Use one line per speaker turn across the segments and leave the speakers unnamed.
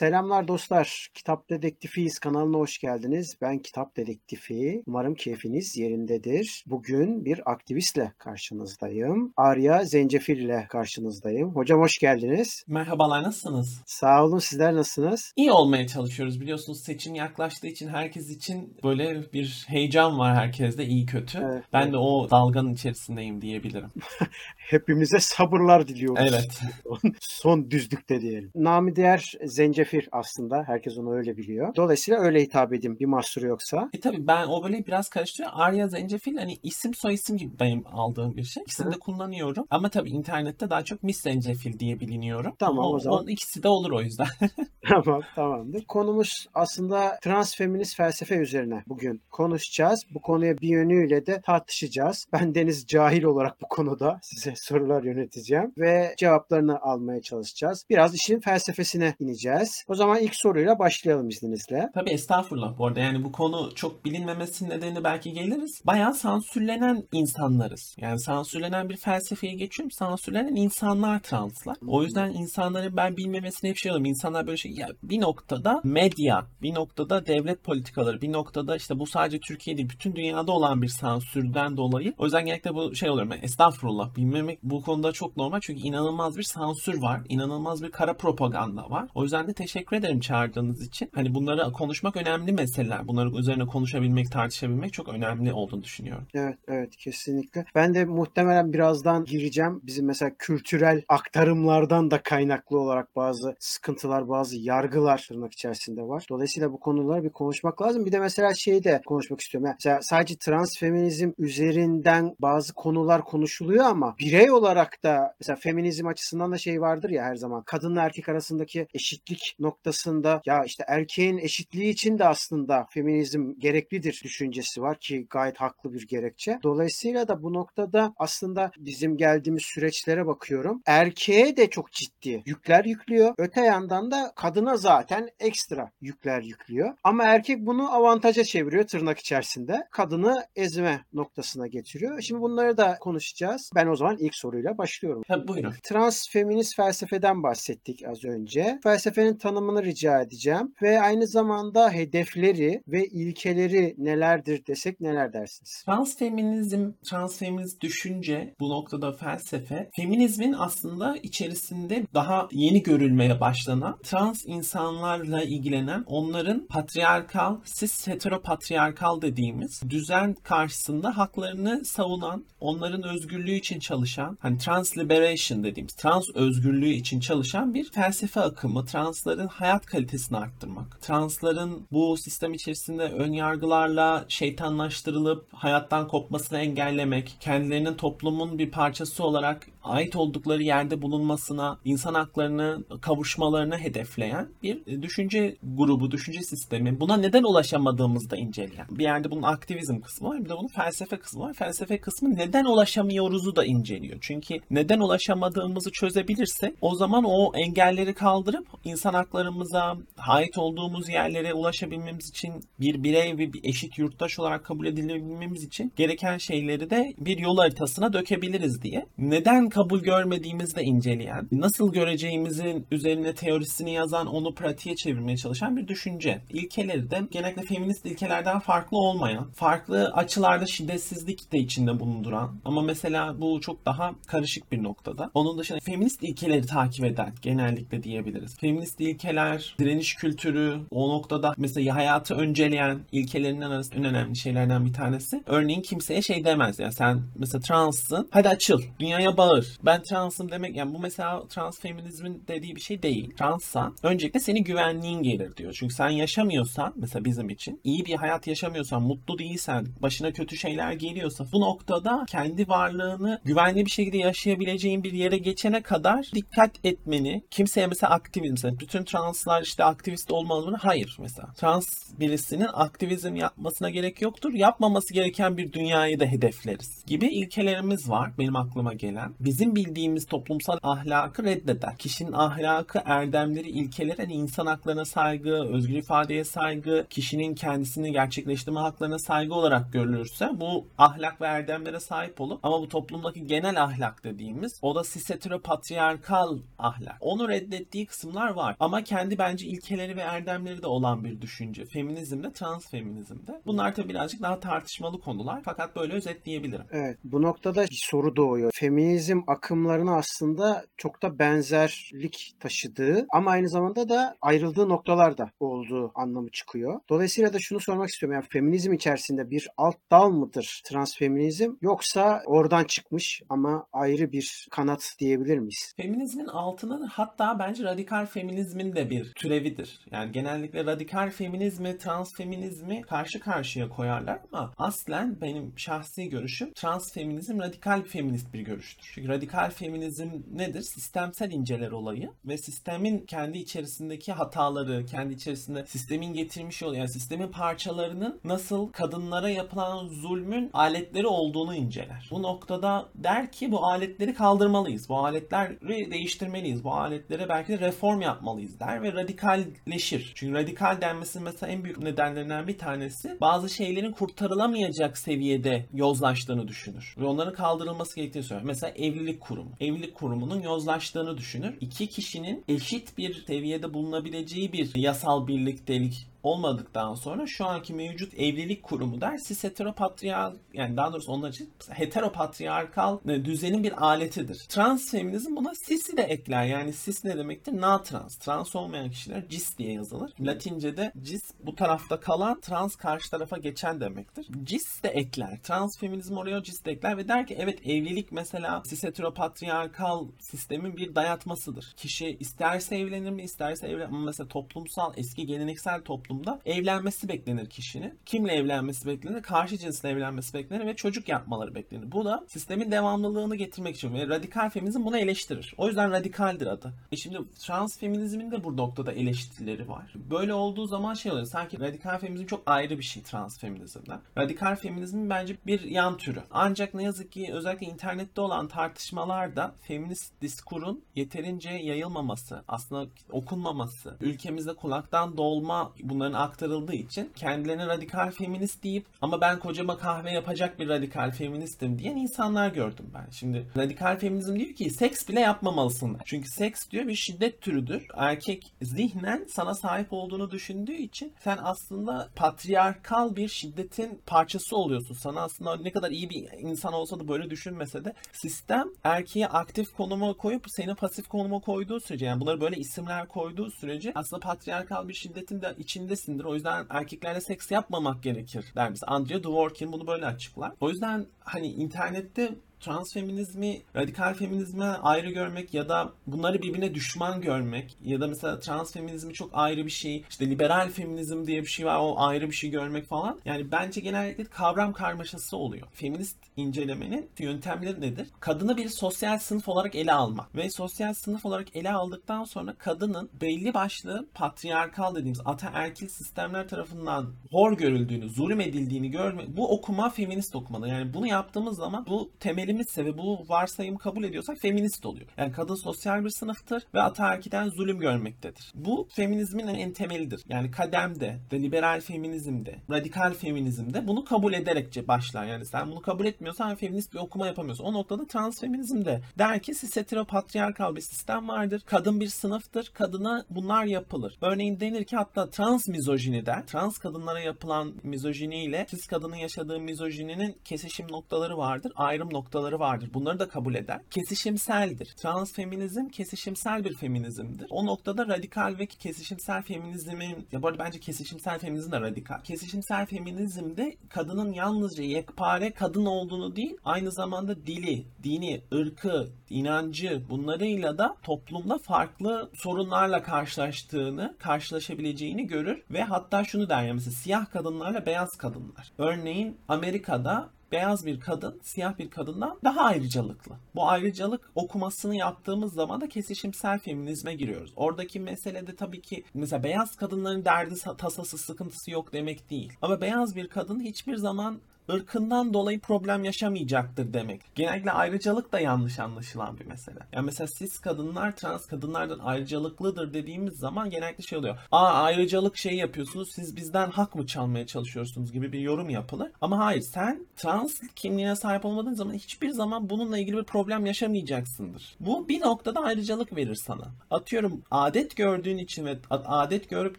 Selamlar dostlar. Kitap Dedektifiyiz kanalına hoş geldiniz. Ben Kitap Dedektifi. Umarım keyfiniz yerindedir. Bugün bir aktivistle karşınızdayım. Arya Zencefil ile karşınızdayım. Hocam hoş geldiniz.
Merhabalar nasılsınız?
Sağ olun. Sizler nasılsınız?
İyi olmaya çalışıyoruz. Biliyorsunuz seçim yaklaştığı için herkes için böyle bir heyecan var herkeste iyi kötü.
Evet,
ben
evet.
de o dalganın içerisindeyim diyebilirim.
Hepimize sabırlar diliyoruz.
Evet.
Son düzlükte diyelim. Nami diğer Zencefil aslında. Herkes onu öyle biliyor. Dolayısıyla öyle hitap edeyim bir mahsuru yoksa.
E tabii ben o böyle biraz karıştırıyor. Arya Zencefil hani isim soy isim gibi benim aldığım bir şey. İkisini de kullanıyorum. Ama tabii internette daha çok Miss Zencefil diye biliniyorum.
Tamam, o zaman.
Onun ikisi de olur o yüzden.
Tamam, tamamdır. Konumuz aslında transfeminist felsefe üzerine bugün konuşacağız. Bu konuya bir yönüyle de tartışacağız. Ben Deniz cahil olarak bu konuda size sorular yöneteceğim ve cevaplarını almaya çalışacağız. Biraz işin felsefesine ineceğiz. O zaman ilk soruyla başlayalım izninizle.
Tabii estağfurullah bu arada yani bu konu çok bilinmemesinin nedeni belki geliriz. Bayağı sansürlenen insanlarız. Yani sansürlenen bir felsefeye geçiyorum. Sansürlenen insanlar translar. O yüzden insanların ben bilmemesini hep şey alıyorum. İnsanlar böyle şey ya bir noktada medya, bir noktada devlet politikaları, bir noktada işte bu sadece Türkiye değil bütün dünyada olan bir sansürden dolayı. O yüzden genellikle bu şey oluyorum. Yani estağfurullah bilmemek bu konuda çok normal çünkü inanılmaz bir sansür var. inanılmaz bir kara propaganda var. O yüzden de teşekkür ederim çağırdığınız için. Hani bunları konuşmak önemli meseleler. Bunların üzerine konuşabilmek, tartışabilmek çok önemli olduğunu düşünüyorum.
Evet, evet kesinlikle. Ben de muhtemelen birazdan gireceğim. Bizim mesela kültürel aktarımlardan da kaynaklı olarak bazı sıkıntılar, bazı yargılar tırnak içerisinde var. Dolayısıyla bu konuları bir konuşmak lazım. Bir de mesela şeyi de konuşmak istiyorum. Yani mesela sadece transfeminizm üzerinden bazı konular konuşuluyor ama birey olarak da mesela feminizm açısından da şey vardır ya her zaman. Kadınla erkek arasındaki eşitlik noktasında ya işte erkeğin eşitliği için de aslında feminizm gereklidir düşüncesi var ki gayet haklı bir gerekçe. Dolayısıyla da bu noktada aslında bizim geldiğimiz süreçlere bakıyorum. Erkeğe de çok ciddi yükler yüklüyor. Öte yandan da kadına zaten ekstra yükler yüklüyor. Ama erkek bunu avantaja çeviriyor tırnak içerisinde. Kadını ezme noktasına getiriyor. Şimdi bunları da konuşacağız. Ben o zaman ilk soruyla başlıyorum.
Tabii buyurun.
Transfeminist felsefeden bahsettik az önce. Felsefenin tanımını rica edeceğim ve aynı zamanda hedefleri ve ilkeleri nelerdir desek neler dersiniz?
Transfeminizm, transfeminist düşünce bu noktada felsefe, feminizmin aslında içerisinde daha yeni görülmeye başlanan trans insanlarla ilgilenen onların patriarkal, cis heteropatriarkal dediğimiz düzen karşısında haklarını savunan, onların özgürlüğü için çalışan, hani trans liberation dediğimiz trans özgürlüğü için çalışan bir felsefe akımı. Transların hayat kalitesini arttırmak. Transların bu sistem içerisinde ön yargılarla şeytanlaştırılıp hayattan kopmasını engellemek, kendilerinin toplumun bir parçası olarak ait oldukları yerde bulunmasına, insan haklarını kavuşmalarını hedefleyen bir e, düşünce grubu, düşünce sistemi. Buna neden ulaşamadığımızı da inceleyen. Bir yerde bunun aktivizm kısmı var, bir de bunun felsefe kısmı var. Felsefe kısmı neden ulaşamıyoruzu da inceliyor. Çünkü neden ulaşamadığımızı çözebilirse o zaman o engelleri kaldırıp insan haklarımıza, ait olduğumuz yerlere ulaşabilmemiz için bir birey ve bir eşit yurttaş olarak kabul edilebilmemiz için gereken şeyleri de bir yol haritasına dökebiliriz diye. Neden kabul görmediğimizi de inceleyen, nasıl göreceğimizin üzerine teorisini yazan, onu pratiğe çevirmeye çalışan bir düşünce. İlkeleri de genellikle feminist ilkelerden farklı olmayan, farklı açılarda şiddetsizlik de içinde bulunduran ama mesela bu çok daha karışık bir noktada. Onun dışında feminist ilkeleri takip eden genellikle diyebiliriz. Feminist ilkeler, direniş kültürü, o noktada mesela hayatı önceleyen ilkelerinden arasında en önemli şeylerden bir tanesi. Örneğin kimseye şey demez ya sen mesela transsın hadi açıl dünyaya bağır. Ben transım demek yani bu mesela trans feminizmin dediği bir şey değil. Transsa öncelikle senin güvenliğin gelir diyor. Çünkü sen yaşamıyorsan mesela bizim için iyi bir hayat yaşamıyorsan, mutlu değilsen, başına kötü şeyler geliyorsa bu noktada kendi varlığını güvenli bir şekilde yaşayabileceğin bir yere geçene kadar dikkat etmeni, kimseye mesela aktivizm, mesela bütün translar işte aktivist olmalı mı? Hayır mesela. Trans birisinin aktivizm yapmasına gerek yoktur. Yapmaması gereken bir dünyayı da hedefleriz gibi ilkelerimiz var benim aklıma gelen. Bizim bildiğimiz toplumsal ahlakı reddeder. Kişinin ahlakı, erdemleri, ilkeleri hani insan haklarına saygı, özgür ifadeye saygı, kişinin kendisini gerçekleştirme haklarına saygı olarak görülürse bu ahlak ve erdemlere sahip olup ama bu toplumdaki genel ahlak dediğimiz o da cis patriarkal ahlak. Onu reddettiği kısımlar var. Ama kendi bence ilkeleri ve erdemleri de olan bir düşünce. Feminizmde, trans feminizmde. Bunlar tabii birazcık daha tartışmalı konular fakat böyle özetleyebilirim.
Evet, bu noktada bir soru doğuyor. Feminizm akımlarına aslında çok da benzerlik taşıdığı ama aynı zamanda da ayrıldığı noktalar da olduğu anlamı çıkıyor. Dolayısıyla da şunu sormak istiyorum. Yani feminizm içerisinde bir alt dal mıdır transfeminizm yoksa oradan çıkmış ama ayrı bir kanat diyebilir miyiz?
Feminizmin altına hatta bence radikal feminizmin de bir türevidir. Yani genellikle radikal feminizmi, trans feminizmi karşı karşıya koyarlar ama aslen benim şahsi görüşüm trans feminizm radikal feminist bir görüştür. Çünkü radikal feminizm nedir? Sistemsel inceler olayı ve sistemin kendi içerisindeki hataları, kendi içerisinde sistemin getirmiş olduğu yani sistemin parçalarının nasıl kadınlara yapılan zulmün aletleri olduğunu inceler. Bu noktada der ki bu aletleri kaldırmalıyız. Bu aletleri değiştirmeliyiz. Bu aletlere belki de reform yapmalıyız der ve radikalleşir. Çünkü radikal denmesinin mesela en büyük nedenlerinden bir tanesi bazı şeylerin kurtarılamayacak seviyede yozlaştığını düşünür. Ve onların kaldırılması gerektiğini söyler. Mesela evlilik kurumu. Evlilik kurumunun yozlaştığını düşünür. İki kişinin eşit bir seviyede bulunabileceği bir yasal birliktelik olmadıktan sonra şu anki mevcut evlilik kurumu der cis heteropatriyal yani daha doğrusu onlar için heteropatriyarkal e, düzenin bir aletidir. Trans feminizm buna cis'i de ekler. Yani cis ne demektir? Na trans. Trans olmayan kişiler cis diye yazılır. Latince'de cis bu tarafta kalan trans karşı tarafa geçen demektir. Cis de ekler. Trans feminizm oraya cis de ekler ve der ki evet evlilik mesela cis heteropatriyarkal sistemin bir dayatmasıdır. Kişi isterse evlenir mi isterse evlenir ama mesela toplumsal eski geleneksel toplumda evlenmesi beklenir kişinin. Kimle evlenmesi beklenir? Karşı cinsle evlenmesi beklenir ve çocuk yapmaları beklenir. Bu da sistemin devamlılığını getirmek için ve radikal feminizm bunu eleştirir. O yüzden radikaldir adı. E şimdi trans feminizmin de bu noktada eleştirileri var. Böyle olduğu zaman şey oluyor. Sanki radikal feminizm çok ayrı bir şey trans feminizmden. Radikal feminizmin bence bir yan türü. Ancak ne yazık ki özellikle internette olan tartışmalarda feminist diskurun yeterince yayılmaması, aslında okunmaması, ülkemizde kulaktan dolma bunların aktarıldığı için kendilerine radikal feminist deyip ama ben kocama kahve yapacak bir radikal feministim diyen insanlar gördüm ben. Şimdi radikal feminizm diyor ki seks bile yapmamalısın. Çünkü seks diyor bir şiddet türüdür. Erkek zihnen sana sahip olduğunu düşündüğü için sen aslında patriarkal bir şiddetin parçası oluyorsun. Sana aslında ne kadar iyi bir insan olsa da böyle düşünmese de sistem erkeği aktif konuma koyup seni pasif konuma koyduğu sürece yani bunları böyle isimler koyduğu sürece aslında patriarkal bir şiddetin de içindesindir. O yüzden erkeklerle seks yapmamak gerekir der mesela. Andrea Dworkin bunu böyle açıklar. O yüzden hani internette trans feminizmi radikal feminizme ayrı görmek ya da bunları birbirine düşman görmek ya da mesela trans feminizmi çok ayrı bir şey işte liberal feminizm diye bir şey var o ayrı bir şey görmek falan yani bence genellikle kavram karmaşası oluyor. Feminist incelemenin yöntemleri nedir? Kadını bir sosyal sınıf olarak ele almak ve sosyal sınıf olarak ele aldıktan sonra kadının belli başlı patriarkal dediğimiz ataerkil sistemler tarafından hor görüldüğünü, zulüm edildiğini görmek bu okuma feminist okumadır. Yani bunu yaptığımız zaman bu temelimizse ve bu varsayım kabul ediyorsak feminist oluyor. Yani kadın sosyal bir sınıftır ve ataerkiden zulüm görmektedir. Bu feminizmin en temelidir. Yani kademde ve liberal feminizmde, radikal feminizmde bunu kabul ederekçe başlar. Yani sen bunu kabul etmiyorsan feminist bir okuma yapamıyorsun. O noktada trans feminizm de der ki siz heteropatriyarkal bir sistem vardır. Kadın bir sınıftır. Kadına bunlar yapılır. Örneğin denir ki hatta trans mizojini der. Trans kadınlara yapılan mizojiniyle siz kadının yaşadığı mizojininin kesişim noktaları vardır. Ayrım noktaları vardır. Bunları da kabul eder. Kesişimseldir. Trans feminizm kesişimsel bir feminizmdir. O noktada radikal ve kesişimsel feminizmin ya bu arada bence kesişimsel feminizm de radikal. Kesişimsel feminizmde kadının yalnızca yekpare kadın olduğunu değil aynı zamanda dili, dini, ırkı, inancı bunlarıyla da toplumda farklı sorunlarla karşılaştığını, karşılaşabileceğini görür ve hatta şunu der ya mesela siyah kadınlarla beyaz kadınlar. Örneğin Amerika'da beyaz bir kadın siyah bir kadından daha ayrıcalıklı. Bu ayrıcalık okumasını yaptığımız zaman da kesişimsel feminizme giriyoruz. Oradaki mesele de tabii ki mesela beyaz kadınların derdi tasası sıkıntısı yok demek değil. Ama beyaz bir kadın hiçbir zaman ırkından dolayı problem yaşamayacaktır demek. Genellikle ayrıcalık da yanlış anlaşılan bir mesele. Yani mesela siz kadınlar trans kadınlardan ayrıcalıklıdır dediğimiz zaman genellikle şey oluyor. Aa ayrıcalık şey yapıyorsunuz siz bizden hak mı çalmaya çalışıyorsunuz gibi bir yorum yapılır. Ama hayır sen trans kimliğine sahip olmadığın zaman hiçbir zaman bununla ilgili bir problem yaşamayacaksındır. Bu bir noktada ayrıcalık verir sana. Atıyorum adet gördüğün için ve adet görüp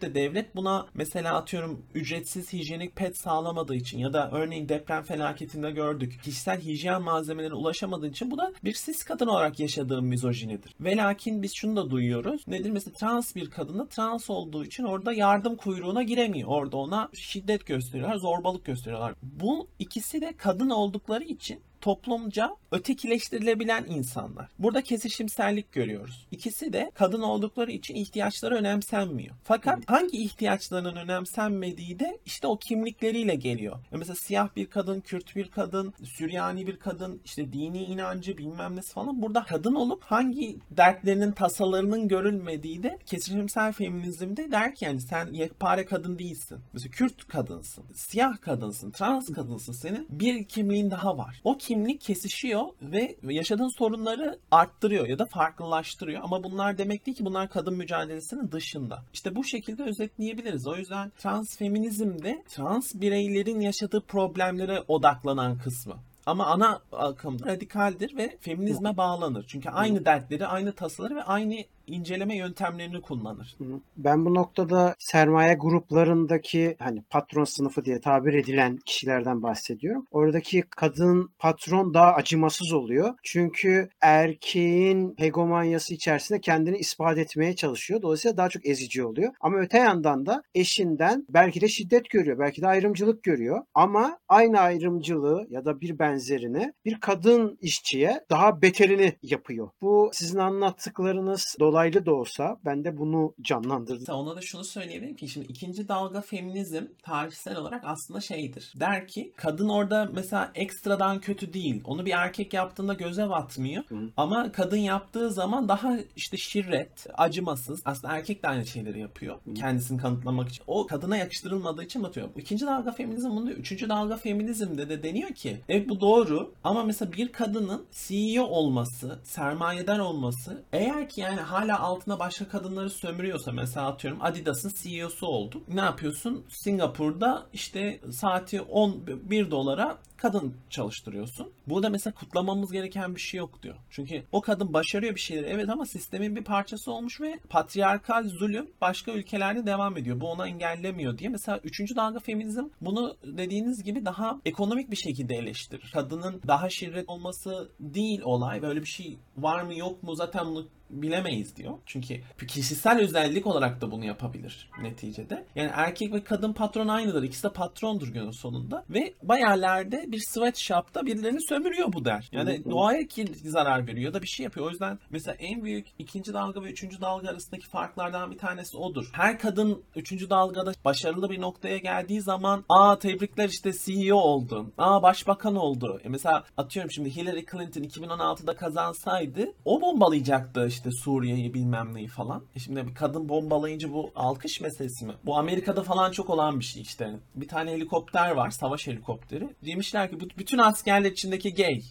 de devlet buna mesela atıyorum ücretsiz hijyenik pet sağlamadığı için ya da örneğin deprem felaketinde gördük. Kişisel hijyen malzemelerine ulaşamadığı için bu da bir sis kadın olarak yaşadığım mizojinidir. Ve lakin biz şunu da duyuyoruz. Nedir mesela trans bir kadına trans olduğu için orada yardım kuyruğuna giremiyor. Orada ona şiddet gösteriyorlar, zorbalık gösteriyorlar. Bu ikisi de kadın oldukları için toplumca ötekileştirilebilen insanlar. Burada kesişimsellik görüyoruz. İkisi de kadın oldukları için ihtiyaçları önemsenmiyor. Fakat hangi ihtiyaçlarının önemsenmediği de işte o kimlikleriyle geliyor. Mesela siyah bir kadın, Kürt bir kadın, Süryani bir kadın, işte dini inancı bilmem nesi falan. Burada kadın olup hangi dertlerinin, tasalarının görülmediği de kesişimsel feminizmde der ki yani sen yekpare kadın değilsin. Mesela Kürt kadınsın, siyah kadınsın, trans kadınsın. Senin bir kimliğin daha var. O kimlik kesişiyor ve yaşadığın sorunları arttırıyor ya da farklılaştırıyor. Ama bunlar demek değil ki bunlar kadın mücadelesinin dışında. İşte bu şekilde özetleyebiliriz. O yüzden trans feminizm de trans bireylerin yaşadığı problemlere odaklanan kısmı. Ama ana akım radikaldir ve feminizme bağlanır. Çünkü aynı dertleri, aynı tasaları ve aynı inceleme yöntemlerini kullanır.
Ben bu noktada sermaye gruplarındaki hani patron sınıfı diye tabir edilen kişilerden bahsediyorum. Oradaki kadın patron daha acımasız oluyor. Çünkü erkeğin hegemonyası içerisinde kendini ispat etmeye çalışıyor. Dolayısıyla daha çok ezici oluyor. Ama öte yandan da eşinden belki de şiddet görüyor. Belki de ayrımcılık görüyor. Ama aynı ayrımcılığı ya da bir benzerini bir kadın işçiye daha beterini yapıyor. Bu sizin anlattıklarınız dolaylı da olsa ben de bunu canlandırdım.
Ona da şunu söyleyebilirim ki şimdi ikinci dalga feminizm tarihsel olarak aslında şeydir. Der ki kadın orada mesela ekstradan kötü değil. Onu bir erkek yaptığında göze batmıyor. Hı. Ama kadın yaptığı zaman daha işte şirret, acımasız. Aslında erkek de aynı şeyleri yapıyor. Hı. Kendisini kanıtlamak için. O kadına yakıştırılmadığı için batıyor. İkinci dalga feminizm bunu diyor. Üçüncü dalga feminizmde de deniyor ki evet bu doğru ama mesela bir kadının CEO olması, sermayedar olması eğer ki yani hala altına başka kadınları sömürüyorsa mesela atıyorum Adidas'ın CEO'su oldu. Ne yapıyorsun? Singapur'da işte saati 11 dolara kadın çalıştırıyorsun. Burada mesela kutlamamız gereken bir şey yok diyor. Çünkü o kadın başarıyor bir şeyleri evet ama sistemin bir parçası olmuş ve patriarkal zulüm başka ülkelerde devam ediyor. Bu onu engellemiyor diye. Mesela 3. dalga feminizm bunu dediğiniz gibi daha ekonomik bir şekilde eleştirir. Kadının daha şirret olması değil olay. Böyle bir şey var mı yok mu zaten bunu bilemeyiz diyor. Çünkü kişisel özellik olarak da bunu yapabilir neticede. Yani erkek ve kadın patron aynıdır. İkisi de patrondur günün sonunda. Ve bayerlerde bir sweatshop'ta birilerini sömürüyor bu der. Yani doğaya ki zarar veriyor ya da bir şey yapıyor. O yüzden mesela en büyük ikinci dalga ve üçüncü dalga arasındaki farklardan bir tanesi odur. Her kadın üçüncü dalgada başarılı bir noktaya geldiği zaman aa tebrikler işte CEO oldun. Aa başbakan oldu. E mesela atıyorum şimdi Hillary Clinton 2016'da kazansaydı o bombalayacaktı işte Suriye'yi bilmem neyi falan. E şimdi bir kadın bombalayınca bu alkış meselesi mi? Bu Amerika'da falan çok olan bir şey işte. Bir tane helikopter var, savaş helikopteri. Demişler ki bütün askerler içindeki gay.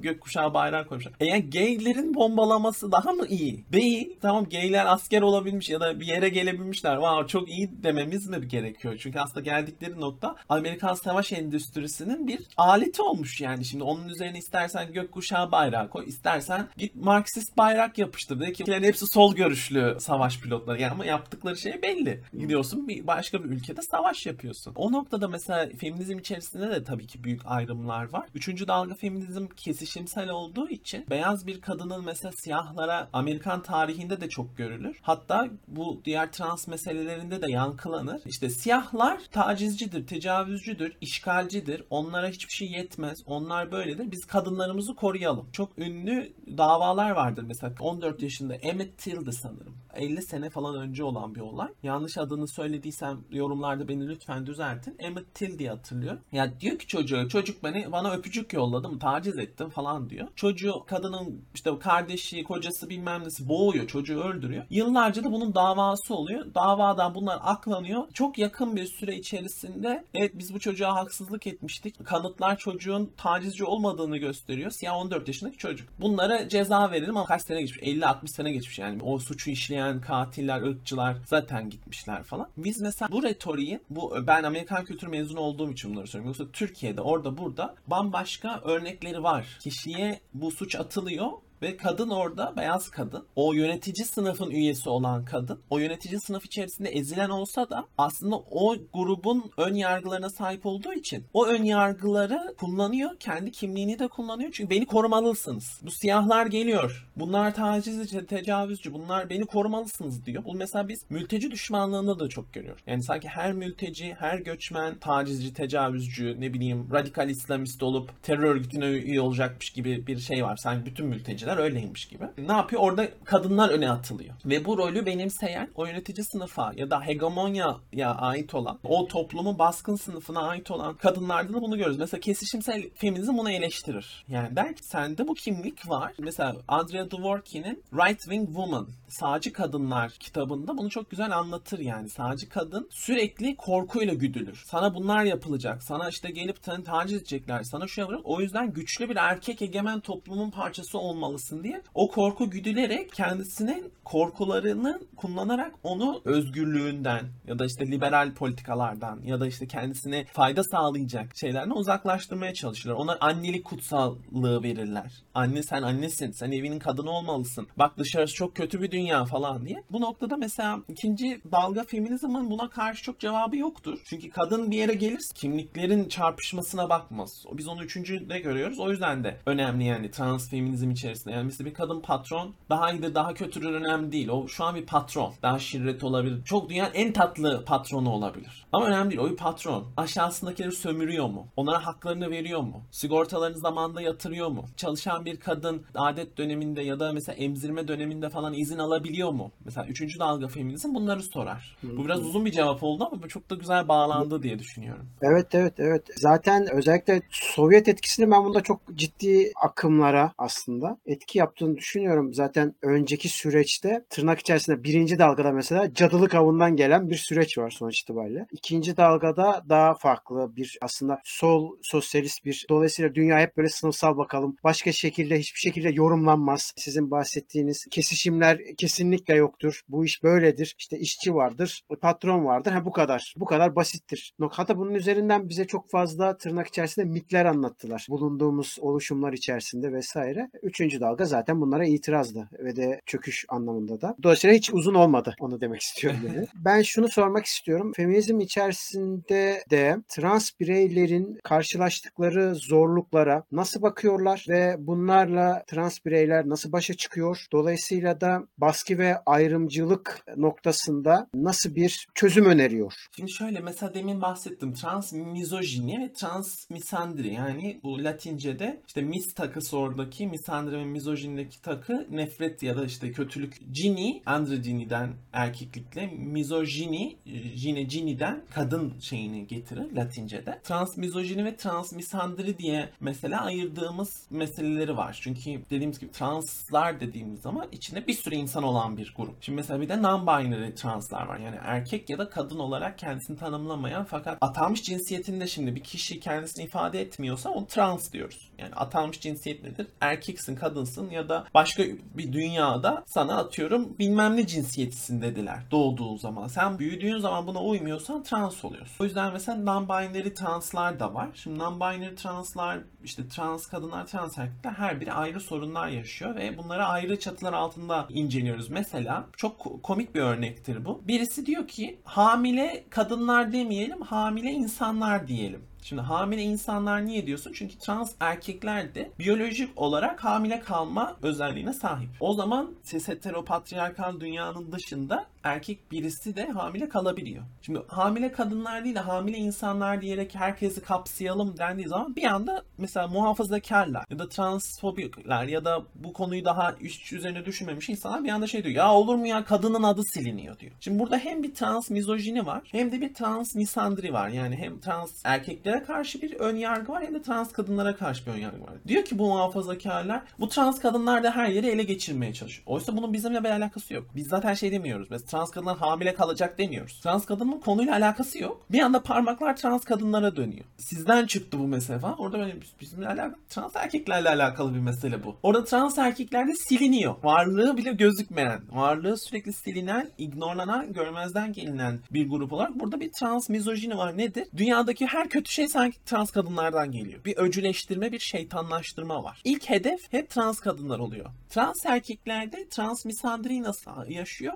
Gökkuşağı bayrağı koymuşlar. E yani gaylerin bombalaması daha mı iyi? Değil. Tamam gayler asker olabilmiş ya da bir yere gelebilmişler. Wow çok iyi dememiz mi gerekiyor? Çünkü aslında geldikleri nokta Amerikan savaş endüstrisinin bir aleti olmuş yani. Şimdi onun üzerine istersen gökkuşağı bayrağı koy, istersen git Marksist bayrak yapıştır. De ki hepsi sol görüşlü savaş pilotları. Yani ama yaptıkları şey belli. Gidiyorsun bir başka bir ülkede savaş yapıyorsun. O noktada mesela feminizm içerisinde de tabii ki büyük ayrımlar var. Üçüncü dalga feminizm kesişimsel olduğu için beyaz bir kadının mesela siyahlara Amerikan tarihinde de çok görülür. Hatta bu diğer trans meselelerinde de yankılanır. İşte siyahlar tacizcidir, tecavüzcüdür, işgalcidir. Onlara hiçbir şey yetmez. Onlar böyledir. Biz kadınlarımızı koruyalım. Çok ünlü davalar vardır mesela 14 yaşında Emmett Till'di sanırım. 50 sene falan önce olan bir olay. Yanlış adını söylediysem yorumlarda beni lütfen düzeltin. Emmett Till diye hatırlıyorum. Ya diyor ki çocuğa çocuk beni bana öpücük yolladı mı taciz ettim falan diyor. Çocuğu kadının işte kardeşi kocası bilmem nesi boğuyor çocuğu öldürüyor. Yıllarca da bunun davası oluyor. Davadan bunlar aklanıyor. Çok yakın bir süre içerisinde evet biz bu çocuğa haksızlık etmiştik. Kanıtlar çocuğun tacizci olmadığını gösteriyor. Siyah 14 yaşındaki çocuk. Bunlara ceza verelim ama kaç sene geçmiş? 50-60 sene geçmiş yani. O suçu işleyen katiller, ırkçılar zaten gitmişler falan. Biz mesela bu retoriğin, bu ben Amerikan kültür mezunu olduğum için bunları söylüyorum. Yoksa Türkiye'de orada burada bambaşka örnekleri var. Kişiye bu suç atılıyor ve kadın orada beyaz kadın. O yönetici sınıfın üyesi olan kadın. O yönetici sınıf içerisinde ezilen olsa da aslında o grubun ön yargılarına sahip olduğu için o ön yargıları kullanıyor. Kendi kimliğini de kullanıyor. Çünkü beni korumalısınız. Bu siyahlar geliyor. Bunlar tacizci, tecavüzcü. Bunlar beni korumalısınız diyor. Bu mesela biz mülteci düşmanlığında da çok görüyoruz. Yani sanki her mülteci, her göçmen tacizci, tecavüzcü, ne bileyim radikal İslamist olup terör örgütüne üye olacakmış gibi bir şey var. Sanki bütün mülteciler öyleymiş gibi. Ne yapıyor? Orada kadınlar öne atılıyor. Ve bu rolü benimseyen o yönetici sınıfa ya da hegemonyaya ait olan, o toplumun baskın sınıfına ait olan kadınlarda da bunu görürüz. Mesela kesişimsel feminizm bunu eleştirir. Yani der ki sende bu kimlik var. Mesela Andrea Dworkin'in Right Wing Woman, Sağcı Kadınlar kitabında bunu çok güzel anlatır yani. Sağcı kadın sürekli korkuyla güdülür. Sana bunlar yapılacak. Sana işte gelip taciz edecekler. Sana şu yapacak. O yüzden güçlü bir erkek egemen toplumun parçası olmalısın diye. O korku güdülerek kendisinin korkularını kullanarak onu özgürlüğünden ya da işte liberal politikalardan ya da işte kendisine fayda sağlayacak şeylerden uzaklaştırmaya çalışırlar. Ona annelik kutsallığı verirler. Anne sen annesin. Sen evinin kadını olmalısın. Bak dışarısı çok kötü bir dünya falan diye. Bu noktada mesela ikinci dalga feminizmin buna karşı çok cevabı yoktur. Çünkü kadın bir yere gelirse kimliklerin çarpışmasına bakmaz. Biz onu üçüncüde görüyoruz. O yüzden de önemli yani trans feminizm içerisinde. Yani mesela bir kadın patron daha iyidir daha kötüdür önemli değil. O şu an bir patron. Daha şirret olabilir. Çok dünyanın en tatlı patronu olabilir. Ama önemli değil. O bir patron. Aşağısındakileri sömürüyor mu? Onlara haklarını veriyor mu? Sigortalarını zamanında yatırıyor mu? Çalışan bir kadın adet döneminde ya da mesela emzirme döneminde falan izin alabiliyor mu? Mesela üçüncü dalga feminizm bunları sorar. Bu biraz uzun bir cevap oldu ama çok da güzel bağlandı diye düşünüyorum.
Evet evet evet. Zaten özellikle Sovyet etkisini ben bunda çok ciddi akımlara aslında etki yaptığını düşünüyorum. Zaten önceki süreçte tırnak içerisinde birinci dalgada mesela cadılık avından gelen bir süreç var sonuç itibariyle. İkinci dalgada daha farklı bir aslında sol sosyalist bir dolayısıyla dünya hep böyle sınıfsal bakalım. Başka şekilde hiçbir şekilde yorumlanmaz. Sizin bahsettiğiniz kesişimler kesinlikle yoktur. Bu iş böyledir. İşte işçi vardır, patron vardır. Ha bu kadar. Bu kadar basittir. Hatta bunun üzerinden bize çok fazla tırnak içerisinde mitler anlattılar. Bulunduğumuz oluşumlar içerisinde vesaire. Üçüncü dalga zaten bunlara itirazdı ve de çöküş anlamında da. Dolayısıyla hiç uzun olmadı. Onu demek istiyorum yani. ben şunu sormak istiyorum. Feminizm içerisinde de trans bireylerin karşılaştıkları zorluklara nasıl bakıyorlar ve bunlarla trans bireyler nasıl başa çıkıyor? Dolayısıyla da baskı ve ayrımcılık noktasında nasıl bir çözüm öneriyor?
Şimdi şöyle mesela demin bahsettim trans mizojini ve trans misandri yani bu Latince'de işte mis takısı oradaki misandri ve mizojindeki takı nefret ya da işte kötülük cini androgyniden erkeklikle mizojini jine ciniden kadın şeyini getirir Latince'de. Trans mizojini ve trans misandri diye mesela ayırdığımız meseleleri var. Çünkü dediğimiz gibi translar dediğimiz zaman içinde bir sürü insan olan bir grup. Şimdi mesela bir de non-binary translar var. Yani erkek ya da kadın olarak kendisini tanımlamayan fakat atanmış cinsiyetinde şimdi bir kişi kendisini ifade etmiyorsa onu trans diyoruz. Yani atanmış cinsiyet nedir? Erkeksin, kadınsın ya da başka bir dünyada sana atıyorum bilmem ne cinsiyetisin dediler doğduğu zaman. Sen büyüdüğün zaman buna uymuyorsan trans oluyorsun. O yüzden mesela non-binary translar da var. Şimdi non-binary translar işte trans kadınlar, trans erkekler her biri ayrı sorunlar yaşıyor ve bunları ayrı çatılar altında inceliyoruz. Mesela çok komik bir örnektir bu. Birisi diyor ki hamile kadınlar demeyelim, hamile insanlar diyelim. Şimdi hamile insanlar niye diyorsun? Çünkü trans erkekler de biyolojik olarak hamile kalma özelliğine sahip. O zaman cis heteropatriarkal dünyanın dışında erkek birisi de hamile kalabiliyor. Şimdi hamile kadınlar değil de hamile insanlar diyerek herkesi kapsayalım dendiği zaman bir anda mesela muhafazakarlar ya da transfobikler ya da bu konuyu daha üst üzerine düşünmemiş insanlar bir anda şey diyor. Ya olur mu ya kadının adı siliniyor diyor. Şimdi burada hem bir trans mizojini var hem de bir trans misandri var. Yani hem trans erkeklere karşı bir ön yargı var hem de trans kadınlara karşı bir ön yargı var. Diyor ki bu muhafazakarlar bu trans kadınlar da her yeri ele geçirmeye çalışıyor. Oysa bunun bizimle bir alakası yok. Biz zaten şey demiyoruz. Mesela trans kadınlar hamile kalacak demiyoruz. Trans kadının konuyla alakası yok. Bir anda parmaklar trans kadınlara dönüyor. Sizden çıktı bu mesele falan. Orada böyle bizimle alakalı trans erkeklerle alakalı bir mesele bu. Orada trans erkeklerde siliniyor. Varlığı bile gözükmeyen, varlığı sürekli silinen, ignorlanan, görmezden gelinen bir grup olarak burada bir trans mizojini var. Nedir? Dünyadaki her kötü şey sanki trans kadınlardan geliyor. Bir öcüleştirme, bir şeytanlaştırma var. İlk hedef hep trans kadınlar oluyor. Trans erkeklerde trans misandri nasıl yaşıyor?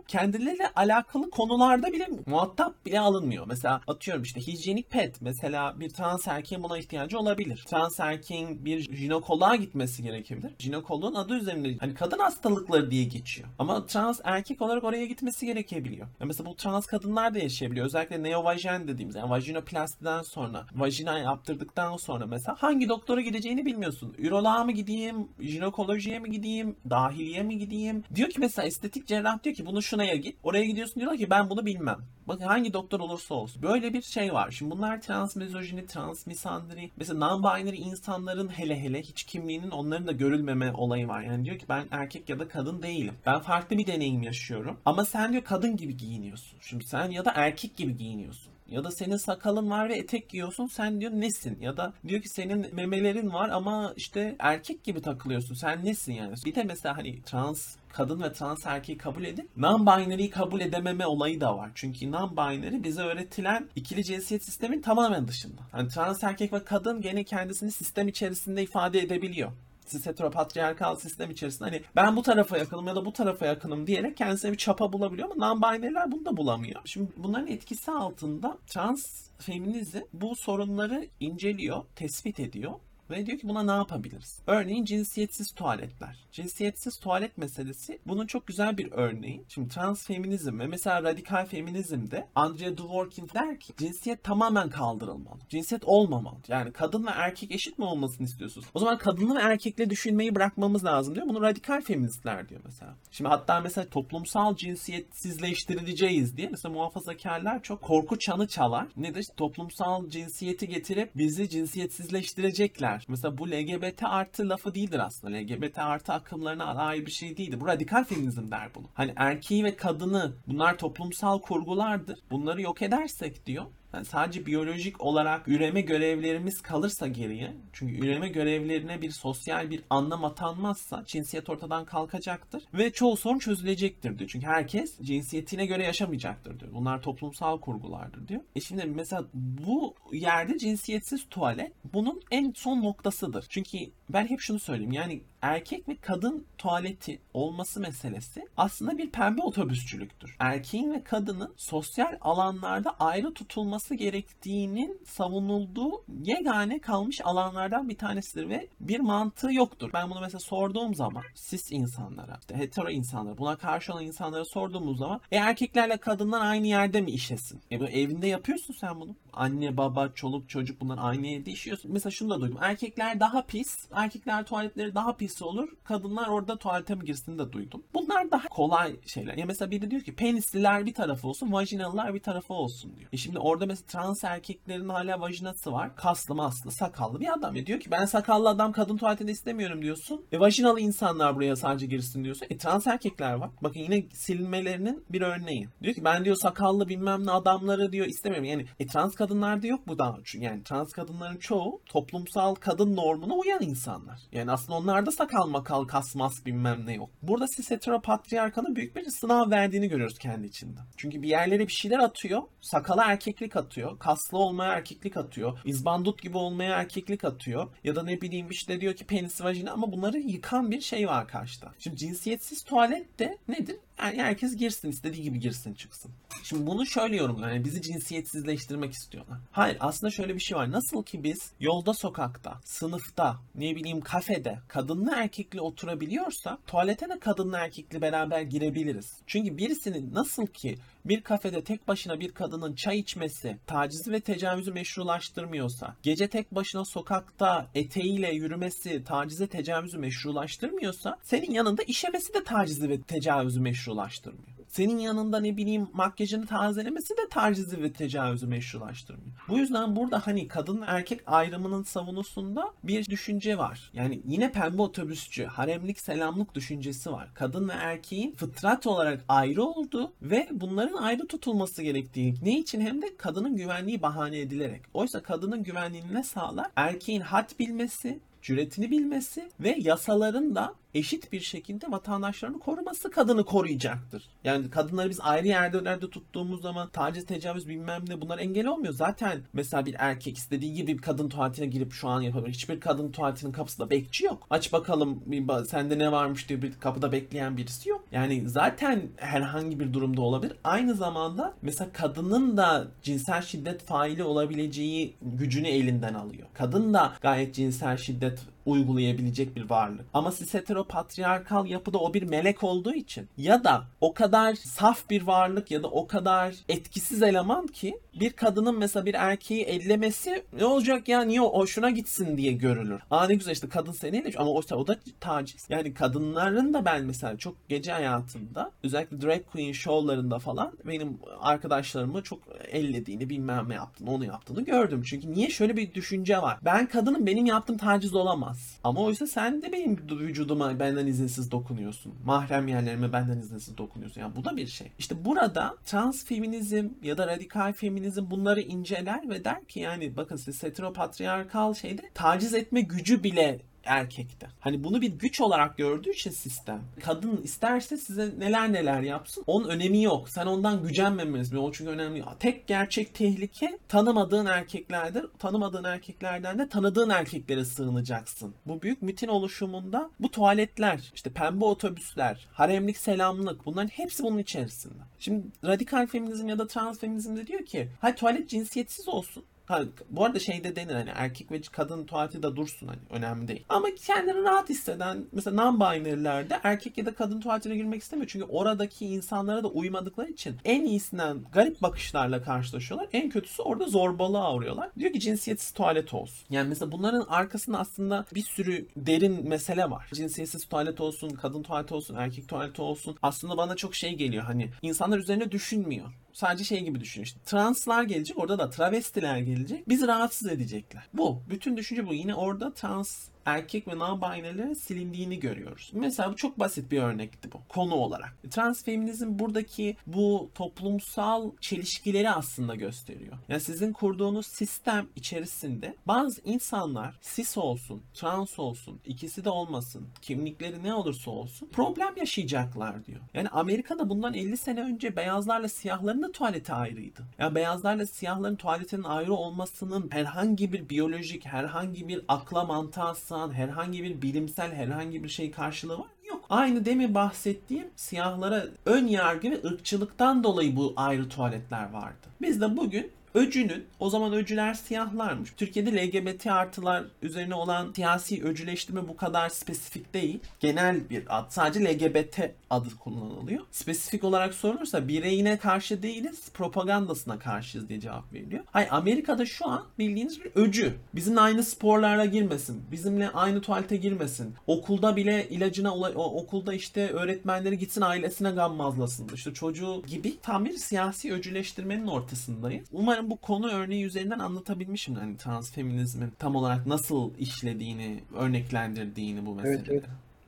Kendileriyle alakalı konularda bile muhatap bile alınmıyor. Mesela atıyorum işte hijyenik pet. Mesela bir trans erkeğin buna ihtiyacı olabilir. Trans erkeğin bir jinekoloğa gitmesi gerekebilir. Jinekoloğun adı üzerinde hani kadın hastalıkları diye geçiyor. Ama trans erkek olarak oraya gitmesi gerekebiliyor. Ya mesela bu trans kadınlar da yaşayabiliyor. Özellikle neovajen dediğimiz yani vajinoplastiden sonra, vajina yaptırdıktan sonra mesela hangi doktora gideceğini bilmiyorsun. Üroloğa mı gideyim, jinekolojiye mi gideyim, dahiliye mi gideyim? Diyor ki mesela estetik cerrah diyor ki bunu şunaya git. Oraya gidiyorsun diyorlar ki ben bunu bilmem. Bakın hangi doktor olursa olsun. Böyle bir şey var. Şimdi bunlar trans mizojini, trans misandri. Mesela non-binary insanların hele hele hiç kimliğinin onların da görülmeme olayı var. Yani diyor ki ben erkek ya da kadın değilim. Ben farklı bir deneyim yaşıyorum. Ama sen diyor kadın gibi giyiniyorsun. Şimdi sen ya da erkek gibi giyiniyorsun. Ya da senin sakalın var ve etek giyiyorsun sen diyor nesin? Ya da diyor ki senin memelerin var ama işte erkek gibi takılıyorsun. Sen nesin yani? Bir de mesela hani trans kadın ve trans erkeği kabul edip non-binary'yi kabul edememe olayı da var. Çünkü non-binary bize öğretilen ikili cinsiyet sistemin tamamen dışında. Hani trans erkek ve kadın gene kendisini sistem içerisinde ifade edebiliyor siz heteropatriarkal sistem içerisinde hani ben bu tarafa yakınım ya da bu tarafa yakınım diyerek kendisine bir çapa bulabiliyor ama non-binary'ler bunu da bulamıyor. Şimdi bunların etkisi altında trans feminizm bu sorunları inceliyor, tespit ediyor ve diyor ki buna ne yapabiliriz? Örneğin cinsiyetsiz tuvaletler. Cinsiyetsiz tuvalet meselesi bunun çok güzel bir örneği. Şimdi trans feminizm ve mesela radikal feminizmde Andrea Dworkin der ki cinsiyet tamamen kaldırılmalı. Cinsiyet olmamalı. Yani kadın ve erkek eşit mi olmasını istiyorsunuz? O zaman kadını ve erkekle düşünmeyi bırakmamız lazım diyor. Bunu radikal feministler diyor mesela. Şimdi hatta mesela toplumsal cinsiyetsizleştirileceğiz diye mesela muhafazakarlar çok korku çanı çalar. Nedir? Toplumsal cinsiyeti getirip bizi cinsiyetsizleştirecekler. Mesela bu LGBT artı lafı değildir aslında. LGBT artı akımlarına ait bir şey değildir. Bu radikal feminizm der bunu. Hani erkeği ve kadını bunlar toplumsal kurgulardır. Bunları yok edersek diyor yani sadece biyolojik olarak üreme görevlerimiz kalırsa geriye, çünkü üreme görevlerine bir sosyal bir anlam atanmazsa cinsiyet ortadan kalkacaktır ve çoğu sorun çözülecektir diyor. Çünkü herkes cinsiyetine göre yaşamayacaktır diyor. Bunlar toplumsal kurgulardır diyor. E şimdi mesela bu yerde cinsiyetsiz tuvalet bunun en son noktasıdır. Çünkü ben hep şunu söyleyeyim yani erkek ve kadın tuvaleti olması meselesi aslında bir pembe otobüsçülüktür. Erkeğin ve kadının sosyal alanlarda ayrı tutulması gerektiğinin savunulduğu yegane kalmış alanlardan bir tanesidir ve bir mantığı yoktur. Ben bunu mesela sorduğum zaman cis insanlara, işte hetero insanlara, buna karşı olan insanlara sorduğumuz zaman e erkeklerle kadınlar aynı yerde mi işesin? E bu evinde yapıyorsun sen bunu. Anne, baba, çoluk, çocuk bunlar aynı evde işiyorsun. Mesela şunu da duydum. Erkekler daha pis, erkekler tuvaletleri daha pis olur. Kadınlar orada tuvalete mi girsin de duydum. Bunlar daha kolay şeyler. Ya mesela biri diyor ki penisliler bir tarafı olsun, vajinalılar bir tarafı olsun diyor. E şimdi orada mesela trans erkeklerin hala vajinası var. Kaslı maslı, sakallı bir adam. Ya diyor ki ben sakallı adam kadın tuvaletinde istemiyorum diyorsun. E vajinalı insanlar buraya sadece girsin diyorsun. E trans erkekler var. Bakın yine silmelerinin bir örneği. Diyor ki ben diyor sakallı bilmem ne adamları diyor istemiyorum. Yani e trans kadınlarda yok bu da. Yani trans kadınların çoğu toplumsal kadın normuna uyan insanlar. Yani aslında onlarda sakal makal kasmas bilmem ne yok. Burada siz heteropatriarkanın büyük bir sınav verdiğini görüyoruz kendi içinde. Çünkü bir yerlere bir şeyler atıyor. Sakala erkeklik atıyor. Kaslı olmaya erkeklik atıyor. İzbandut gibi olmaya erkeklik atıyor. Ya da ne bileyim işte diyor ki penis vajina ama bunları yıkan bir şey var karşıda. Şimdi cinsiyetsiz tuvalet de nedir? Yani herkes girsin, istediği gibi girsin çıksın. Şimdi bunu şöyle yorumluyor. Yani bizi cinsiyetsizleştirmek istiyorlar. Hayır aslında şöyle bir şey var. Nasıl ki biz yolda sokakta, sınıfta, ne bileyim kafede kadınlı erkekli oturabiliyorsa tuvalete de kadınlı erkekli beraber girebiliriz. Çünkü birisinin nasıl ki bir kafede tek başına bir kadının çay içmesi tacizi ve tecavüzü meşrulaştırmıyorsa, gece tek başına sokakta eteğiyle yürümesi tacize tecavüzü meşrulaştırmıyorsa, senin yanında işemesi de tacizi ve tecavüzü meşrulaştırmıyor. Senin yanında ne bileyim makyajını tazelemesi de tacizi ve tecavüzü meşrulaştırmıyor. Bu yüzden burada hani kadın erkek ayrımının savunusunda bir düşünce var. Yani yine pembe otobüsçü, haremlik selamlık düşüncesi var. Kadın ve erkeğin fıtrat olarak ayrı olduğu ve bunların ayrı tutulması gerektiği. Ne için hem de kadının güvenliği bahane edilerek. Oysa kadının güvenliğini ne sağlar? Erkeğin had bilmesi, cüretini bilmesi ve yasaların da eşit bir şekilde vatandaşlarını koruması kadını koruyacaktır. Yani kadınları biz ayrı yerlerde tuttuğumuz zaman taciz, tecavüz bilmem ne bunlar engel olmuyor. Zaten mesela bir erkek istediği gibi bir kadın tuvaletine girip şu an yapabilir. Hiçbir kadın tuvaletinin kapısında bekçi yok. Aç bakalım sende ne varmış diye bir kapıda bekleyen birisi yok. Yani zaten herhangi bir durumda olabilir. Aynı zamanda mesela kadının da cinsel şiddet faili olabileceği gücünü elinden alıyor. Kadın da gayet cinsel şiddet uygulayabilecek bir varlık. Ama siz heteropatriarkal yapıda o bir melek olduğu için ya da o kadar saf bir varlık ya da o kadar etkisiz eleman ki bir kadının mesela bir erkeği ellemesi ne olacak ya niye hoşuna gitsin diye görülür. Aa ne güzel işte kadın seni ellemiş ama oysa o da taciz. Yani kadınların da ben mesela çok gece hayatında özellikle drag queen showlarında falan benim arkadaşlarımı çok ellediğini bilmem ne yaptığını onu yaptığını gördüm. Çünkü niye şöyle bir düşünce var. Ben kadının benim yaptığım taciz olamaz. Ama oysa sen de benim vücuduma benden izinsiz dokunuyorsun. Mahrem yerlerime benden izinsiz dokunuyorsun. Yani bu da bir şey. İşte burada trans feminizm ya da radikal feminizm bunları inceler ve der ki yani bakın siz heteropatriarkal şeyde taciz etme gücü bile erkekte. Hani bunu bir güç olarak gördüğü için sistem. Kadın isterse size neler neler yapsın. Onun önemi yok. Sen ondan gücenmemelisin. O çünkü önemli. Tek gerçek tehlike tanımadığın erkeklerdir. Tanımadığın erkeklerden de tanıdığın erkeklere sığınacaksın. Bu büyük mitin oluşumunda bu tuvaletler, işte pembe otobüsler, haremlik selamlık bunların hepsi bunun içerisinde. Şimdi radikal feminizm ya da trans feminizm de diyor ki hay tuvalet cinsiyetsiz olsun. Ha, bu arada şeyde denir hani erkek ve kadın tuvaleti de dursun hani önemli değil. Ama kendini rahat hisseden mesela non-binary'lerde erkek ya da kadın tuvaletine girmek istemiyor. Çünkü oradaki insanlara da uymadıkları için en iyisinden garip bakışlarla karşılaşıyorlar. En kötüsü orada zorbalığa uğruyorlar. Diyor ki cinsiyetsiz tuvalet olsun. Yani mesela bunların arkasında aslında bir sürü derin mesele var. Cinsiyetsiz tuvalet olsun, kadın tuvaleti olsun, erkek tuvaleti olsun. Aslında bana çok şey geliyor hani insanlar üzerine düşünmüyor sadece şey gibi düşün işte. Translar gelecek orada da travestiler gelecek. Bizi rahatsız edecekler. Bu. Bütün düşünce bu. Yine orada trans erkek ve non-binary'lerin silindiğini görüyoruz. Mesela bu çok basit bir örnekti bu konu olarak. Transfeminizm buradaki bu toplumsal çelişkileri aslında gösteriyor. Yani sizin kurduğunuz sistem içerisinde bazı insanlar cis olsun, trans olsun, ikisi de olmasın, kimlikleri ne olursa olsun problem yaşayacaklar diyor. Yani Amerika'da bundan 50 sene önce beyazlarla siyahların da tuvaleti ayrıydı. Yani beyazlarla siyahların tuvaletinin ayrı olmasının herhangi bir biyolojik, herhangi bir akla mantığa sığan, herhangi bir bilimsel, herhangi bir şey karşılığı var yok. Aynı demin bahsettiğim siyahlara ön yargı ve ırkçılıktan dolayı bu ayrı tuvaletler vardı. Biz de bugün öcünün o zaman öcüler siyahlarmış. Türkiye'de LGBT artılar üzerine olan siyasi öcüleştirme bu kadar spesifik değil. Genel bir ad. Sadece LGBT adı kullanılıyor. Spesifik olarak sorulursa bireyine karşı değiliz, propagandasına karşıyız diye cevap veriliyor. Hayır Amerika'da şu an bildiğiniz bir öcü. Bizimle aynı sporlarla girmesin. Bizimle aynı tuvalete girmesin. Okulda bile ilacına okulda işte öğretmenleri gitsin ailesine gammazlasın. İşte çocuğu gibi tam bir siyasi öcüleştirmenin ortasındayız. Umarım bu konu örneği üzerinden anlatabilmişim. Hani transfeminizmin tam olarak nasıl işlediğini, örneklendirdiğini bu meselede.
Evet, evet.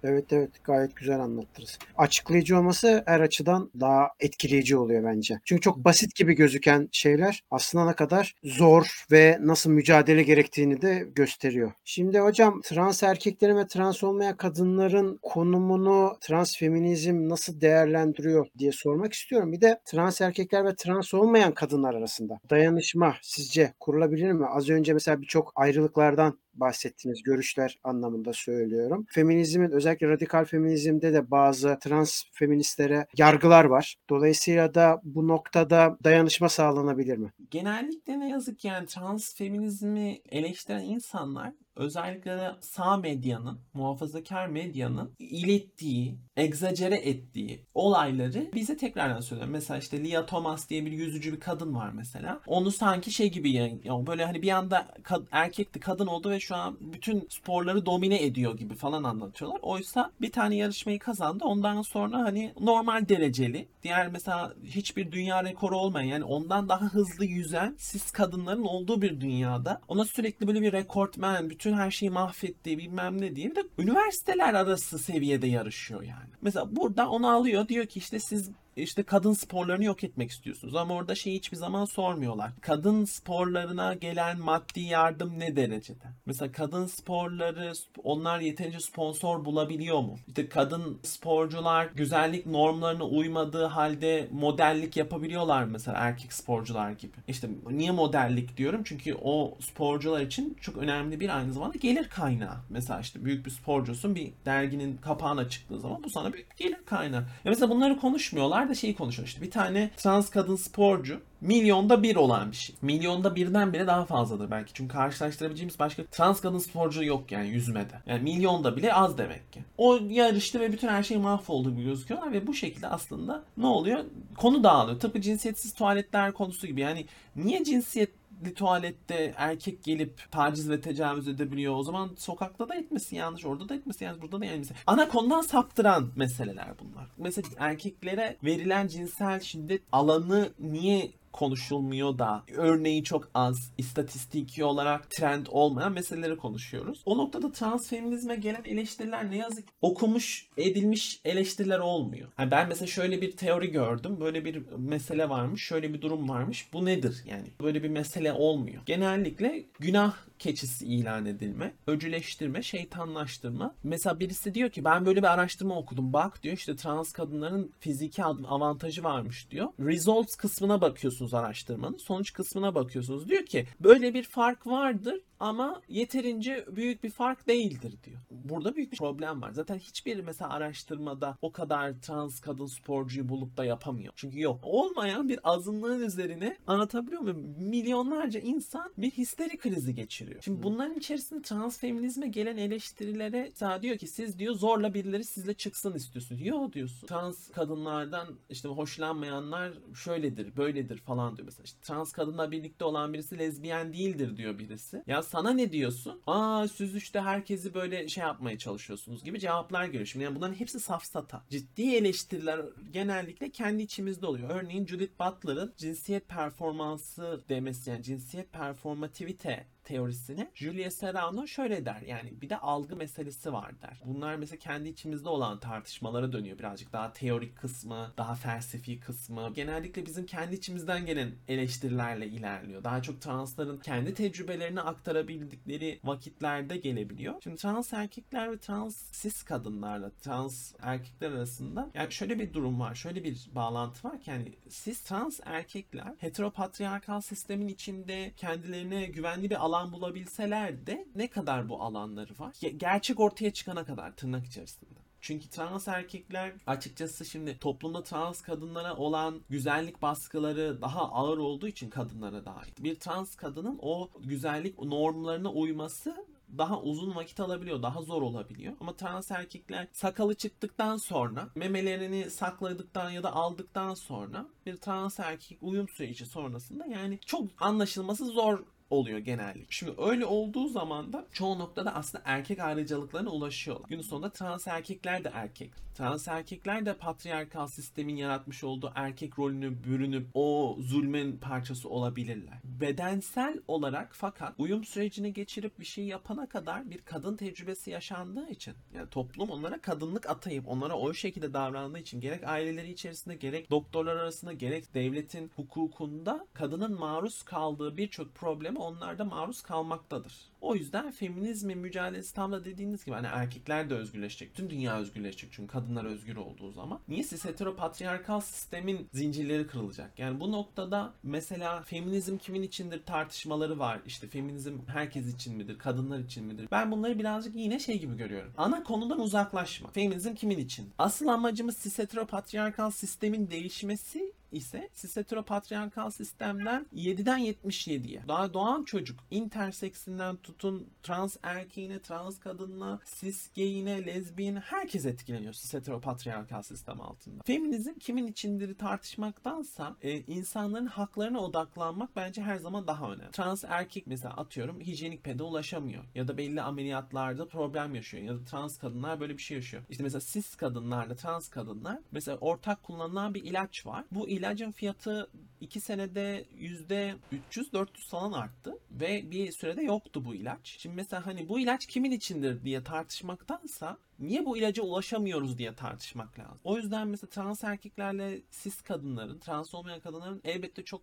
Evet evet gayet güzel anlattınız. Açıklayıcı olması her açıdan daha etkileyici oluyor bence. Çünkü çok basit gibi gözüken şeyler aslında ne kadar zor ve nasıl mücadele gerektiğini de gösteriyor. Şimdi hocam trans erkeklerin ve trans olmayan kadınların konumunu trans feminizm nasıl değerlendiriyor diye sormak istiyorum. Bir de trans erkekler ve trans olmayan kadınlar arasında dayanışma sizce kurulabilir mi? Az önce mesela birçok ayrılıklardan bahsettiğiniz görüşler anlamında söylüyorum. Feminizmin özellikle radikal feminizmde de bazı trans feministlere yargılar var. Dolayısıyla da bu noktada dayanışma sağlanabilir mi?
Genellikle ne yazık ki yani trans feminizmi eleştiren insanlar özellikle de sağ medyanın, muhafazakar medyanın ilettiği, egzajere ettiği olayları bize tekrardan söylüyor. Mesela işte Lia Thomas diye bir yüzücü bir kadın var mesela. Onu sanki şey gibi yani ya böyle hani bir anda kad- erkekti kadın oldu ve şu an bütün sporları domine ediyor gibi falan anlatıyorlar. Oysa bir tane yarışmayı kazandı. Ondan sonra hani normal dereceli diğer mesela hiçbir dünya rekoru olmayan yani ondan daha hızlı yüzen sis kadınların olduğu bir dünyada ona sürekli böyle bir rekortmen bütün her şeyi mahvettiği bilmem ne diye bir de üniversiteler arası seviyede yarışıyor yani. Mesela burada onu alıyor diyor ki işte siz işte kadın sporlarını yok etmek istiyorsunuz ama orada şeyi hiçbir zaman sormuyorlar. Kadın sporlarına gelen maddi yardım ne derecede? Mesela kadın sporları onlar yeterince sponsor bulabiliyor mu? İşte kadın sporcular güzellik normlarına uymadığı halde modellik yapabiliyorlar mesela erkek sporcular gibi. İşte niye modellik diyorum? Çünkü o sporcular için çok önemli bir aynı zamanda gelir kaynağı. Mesela işte büyük bir sporcusun bir derginin kapağına çıktığı zaman bu sana bir gelir kaynağı. Ya mesela bunları konuşmuyorlar da şeyi konuşuyor işte bir tane trans kadın sporcu milyonda bir olan bir şey. Milyonda birden bile daha fazladır belki. Çünkü karşılaştırabileceğimiz başka trans kadın sporcu yok yani yüzmede. Yani milyonda bile az demek ki. O yarıştı ve bütün her şey mahvoldu gibi gözüküyorlar ve bu şekilde aslında ne oluyor? Konu dağılıyor. Tıpkı cinsiyetsiz tuvaletler konusu gibi. Yani niye cinsiyet tuvalette erkek gelip taciz ve tecavüz edebiliyor. O zaman sokakta da etmesi yanlış, orada da etmesi yanlış, burada da yanlış. Ana konudan saptıran meseleler bunlar. Mesela erkeklere verilen cinsel şiddet alanı niye konuşulmuyor da örneği çok az istatistiki olarak trend olmayan meseleleri konuşuyoruz. O noktada trans feminizme gelen eleştiriler ne yazık ki okumuş edilmiş eleştiriler olmuyor. Yani ben mesela şöyle bir teori gördüm. Böyle bir mesele varmış. Şöyle bir durum varmış. Bu nedir? Yani böyle bir mesele olmuyor. Genellikle günah keçisi ilan edilme, öcüleştirme, şeytanlaştırma. Mesela birisi diyor ki ben böyle bir araştırma okudum. Bak diyor işte trans kadınların fiziki avantajı varmış diyor. Results kısmına bakıyorsunuz araştırmanın. Sonuç kısmına bakıyorsunuz. Diyor ki böyle bir fark vardır ama yeterince büyük bir fark değildir diyor. Burada büyük bir problem var. Zaten hiçbir mesela araştırmada o kadar trans kadın sporcuyu bulup da yapamıyor. Çünkü yok. Olmayan bir azınlığın üzerine anlatabiliyor muyum? Milyonlarca insan bir histeri krizi geçiriyor. Şimdi bunların içerisinde trans feminizme gelen eleştirilere mesela diyor ki siz diyor zorla birileri sizle çıksın istiyorsunuz. Yok diyorsun. Trans kadınlardan işte hoşlanmayanlar şöyledir, böyledir falan diyor mesela. İşte trans kadınla birlikte olan birisi lezbiyen değildir diyor birisi. Ya sana ne diyorsun? Aa siz işte herkesi böyle şey yapmaya çalışıyorsunuz gibi cevaplar geliyor. Şimdi yani bunların hepsi safsata. Ciddi eleştiriler genellikle kendi içimizde oluyor. Örneğin Judith Butler'ın cinsiyet performansı demesi yani cinsiyet performativite teorisini Julia Serrano şöyle der. Yani bir de algı meselesi var der. Bunlar mesela kendi içimizde olan tartışmalara dönüyor birazcık. Daha teorik kısmı, daha felsefi kısmı. Genellikle bizim kendi içimizden gelen eleştirilerle ilerliyor. Daha çok transların kendi tecrübelerini aktarabildikleri vakitlerde gelebiliyor. Şimdi trans erkekler ve trans cis kadınlarla trans erkekler arasında yani şöyle bir durum var. Şöyle bir bağlantı var ki yani cis trans erkekler heteropatriarkal sistemin içinde kendilerine güvenli bir alan bulabilseler de ne kadar bu alanları var? Gerçek ortaya çıkana kadar tırnak içerisinde. Çünkü trans erkekler açıkçası şimdi toplumda trans kadınlara olan güzellik baskıları daha ağır olduğu için kadınlara dair. Bir trans kadının o güzellik normlarına uyması daha uzun vakit alabiliyor, daha zor olabiliyor. Ama trans erkekler sakalı çıktıktan sonra, memelerini sakladıktan ya da aldıktan sonra bir trans erkek uyum süreci sonrasında yani çok anlaşılması zor oluyor genellikle. Şimdi öyle olduğu zaman da çoğu noktada aslında erkek ayrıcalıklarına ulaşıyorlar. Günün sonunda trans erkekler de erkek. Trans erkekler de patriarkal sistemin yaratmış olduğu erkek rolünü bürünüp o zulmen parçası olabilirler. Bedensel olarak fakat uyum sürecini geçirip bir şey yapana kadar bir kadın tecrübesi yaşandığı için yani toplum onlara kadınlık atayıp onlara o şekilde davrandığı için gerek aileleri içerisinde gerek doktorlar arasında gerek devletin hukukunda kadının maruz kaldığı birçok problem sisteme onlar da maruz kalmaktadır. O yüzden feminizmin mücadelesi tam da dediğiniz gibi hani erkekler de özgürleşecek. Tüm dünya özgürleşecek çünkü kadınlar özgür olduğu zaman. Niye siz heteropatriarkal sistemin zincirleri kırılacak? Yani bu noktada mesela feminizm kimin içindir tartışmaları var. İşte feminizm herkes için midir? Kadınlar için midir? Ben bunları birazcık yine şey gibi görüyorum. Ana konudan uzaklaşma. Feminizm kimin için? Asıl amacımız cis heteropatriarkal sistemin değişmesi ise cis heteropatriarkal sistemden 7'den 77'ye. Daha doğan çocuk interseksinden tutun trans erkeğine, trans kadınına, cis gayine, lezbiyene herkes etkileniyor cis heteropatriarkal sistem altında. Feminizm kimin içindir tartışmaktansa e, insanların haklarına odaklanmak bence her zaman daha önemli. Trans erkek mesela atıyorum hijyenik pede ulaşamıyor ya da belli ameliyatlarda problem yaşıyor ya da trans kadınlar böyle bir şey yaşıyor. İşte mesela cis kadınlarla trans kadınlar mesela ortak kullanılan bir ilaç var. Bu ilacın fiyatı 2 senede %300-400 falan arttı ve bir sürede yoktu bu ilaç. Şimdi mesela hani bu ilaç kimin içindir diye tartışmaktansa niye bu ilaca ulaşamıyoruz diye tartışmak lazım. O yüzden mesela trans erkeklerle cis kadınların, trans olmayan kadınların elbette çok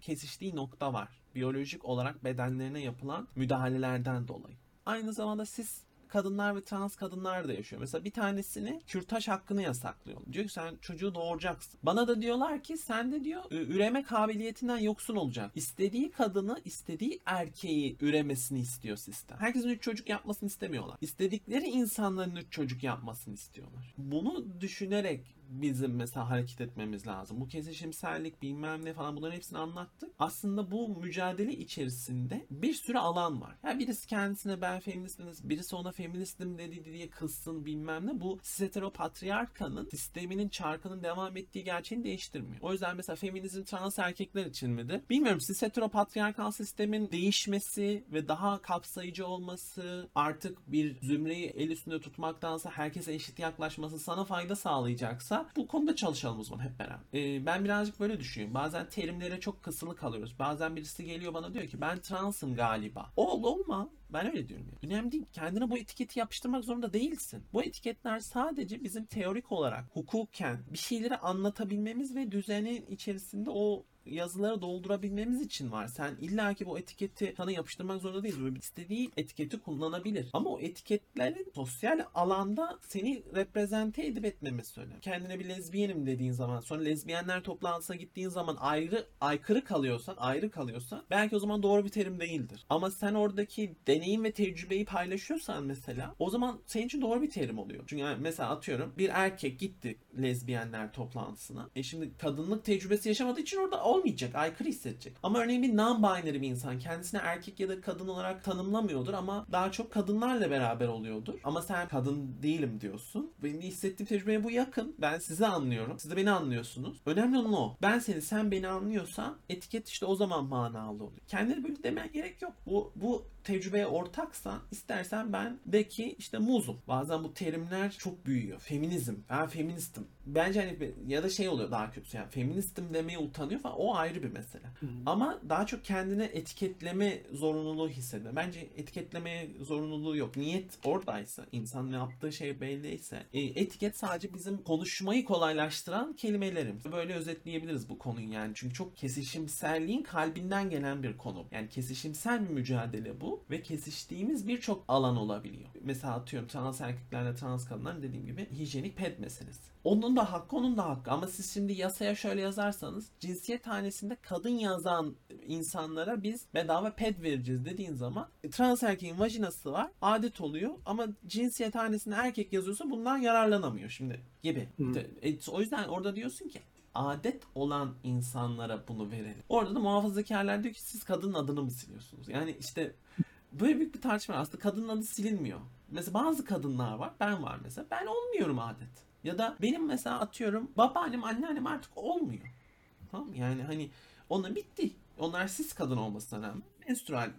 kesiştiği nokta var. Biyolojik olarak bedenlerine yapılan müdahalelerden dolayı. Aynı zamanda cis kadınlar ve trans kadınlar da yaşıyor. Mesela bir tanesini kürtaj hakkını yasaklıyor. Diyor ki sen çocuğu doğuracaksın. Bana da diyorlar ki sen de diyor üreme kabiliyetinden yoksun olacak. İstediği kadını, istediği erkeği üremesini istiyor sistem. Herkesin üç çocuk yapmasını istemiyorlar. İstedikleri insanların üç çocuk yapmasını istiyorlar. Bunu düşünerek bizim mesela hareket etmemiz lazım. Bu kesişimsellik bilmem ne falan bunların hepsini anlattık. Aslında bu mücadele içerisinde bir sürü alan var. Yani birisi kendisine ben feministim, birisi ona feministim dedi diye kızsın bilmem ne. Bu heteropatriarkanın sisteminin çarkının devam ettiği gerçeğini değiştirmiyor. O yüzden mesela feminizm trans erkekler için midir? Bilmiyorum. Siz heteropatriarkal sistemin değişmesi ve daha kapsayıcı olması artık bir zümreyi el üstünde tutmaktansa herkese eşit yaklaşması sana fayda sağlayacaksa bu konuda çalışalım o zaman hep beraber. Ee, ben birazcık böyle düşünüyorum. Bazen terimlere çok kısılı kalıyoruz. Bazen birisi geliyor bana diyor ki ben transım galiba. Ol olma. Ben öyle diyorum. Yani. Önemli değil. Kendine bu etiketi yapıştırmak zorunda değilsin. Bu etiketler sadece bizim teorik olarak hukuken bir şeyleri anlatabilmemiz ve düzenin içerisinde o yazıları doldurabilmemiz için var. Sen illaki bu etiketi sana yapıştırmak zorunda değil. Böyle istediği etiketi kullanabilir. Ama o etiketlerin sosyal alanda seni reprezente edip etmemesi önemli. Kendine bir lezbiyenim dediğin zaman sonra lezbiyenler toplantısına gittiğin zaman ayrı aykırı kalıyorsan, ayrı kalıyorsan belki o zaman doğru bir terim değildir. Ama sen oradaki deneyim ve tecrübeyi paylaşıyorsan mesela o zaman senin için doğru bir terim oluyor. Çünkü yani mesela atıyorum bir erkek gitti lezbiyenler toplantısına. E şimdi kadınlık tecrübesi yaşamadığı için orada olmayacak, aykırı hissedecek. Ama örneğin bir non-binary bir insan kendisine erkek ya da kadın olarak tanımlamıyordur ama daha çok kadınlarla beraber oluyordur. Ama sen kadın değilim diyorsun. Benim hissettiğim tecrübeye bu yakın. Ben sizi anlıyorum. Siz de beni anlıyorsunuz. Önemli olan o. Ben seni, sen beni anlıyorsan etiket işte o zaman manalı oluyor. Kendine böyle demen gerek yok. Bu, bu tecrübeye ortaksan istersen ben de ki işte muzum. Bazen bu terimler çok büyüyor. Feminizm. Ben feministim. Bence hani ya da şey oluyor daha kötü yani feministim demeye utanıyor falan. O ayrı bir mesele. Hı hı. Ama daha çok kendine etiketleme zorunluluğu hissediyor. Bence etiketlemeye zorunluluğu yok. Niyet oradaysa, insan ne yaptığı şey belliyse e, etiket sadece bizim konuşmayı kolaylaştıran kelimelerimiz. Böyle özetleyebiliriz bu konuyu yani. Çünkü çok kesişimselliğin kalbinden gelen bir konu. Yani kesişimsel bir mücadele bu ve kesiştiğimiz birçok alan olabiliyor. Mesela atıyorum trans erkeklerle trans kadınlar dediğim gibi hijyenik ped meselesi. Onun da hakkı onun da hakkı ama siz şimdi yasaya şöyle yazarsanız cinsiyet hanesinde kadın yazan insanlara biz bedava ped vereceğiz dediğin zaman trans erkeğin vajinası var adet oluyor ama cinsiyet hanesinde erkek yazıyorsa bundan yararlanamıyor şimdi gibi. E, o yüzden orada diyorsun ki adet olan insanlara bunu verelim. Orada da muhafazakarlar diyor ki siz kadının adını mı siliyorsunuz? Yani işte böyle büyük bir tartışma var. Aslında kadının adı silinmiyor. Mesela bazı kadınlar var. Ben var mesela. Ben olmuyorum adet. Ya da benim mesela atıyorum babaannem anneannem artık olmuyor. Tamam Yani hani onlar bitti. Onlar siz kadın olmasına rağmen menstrual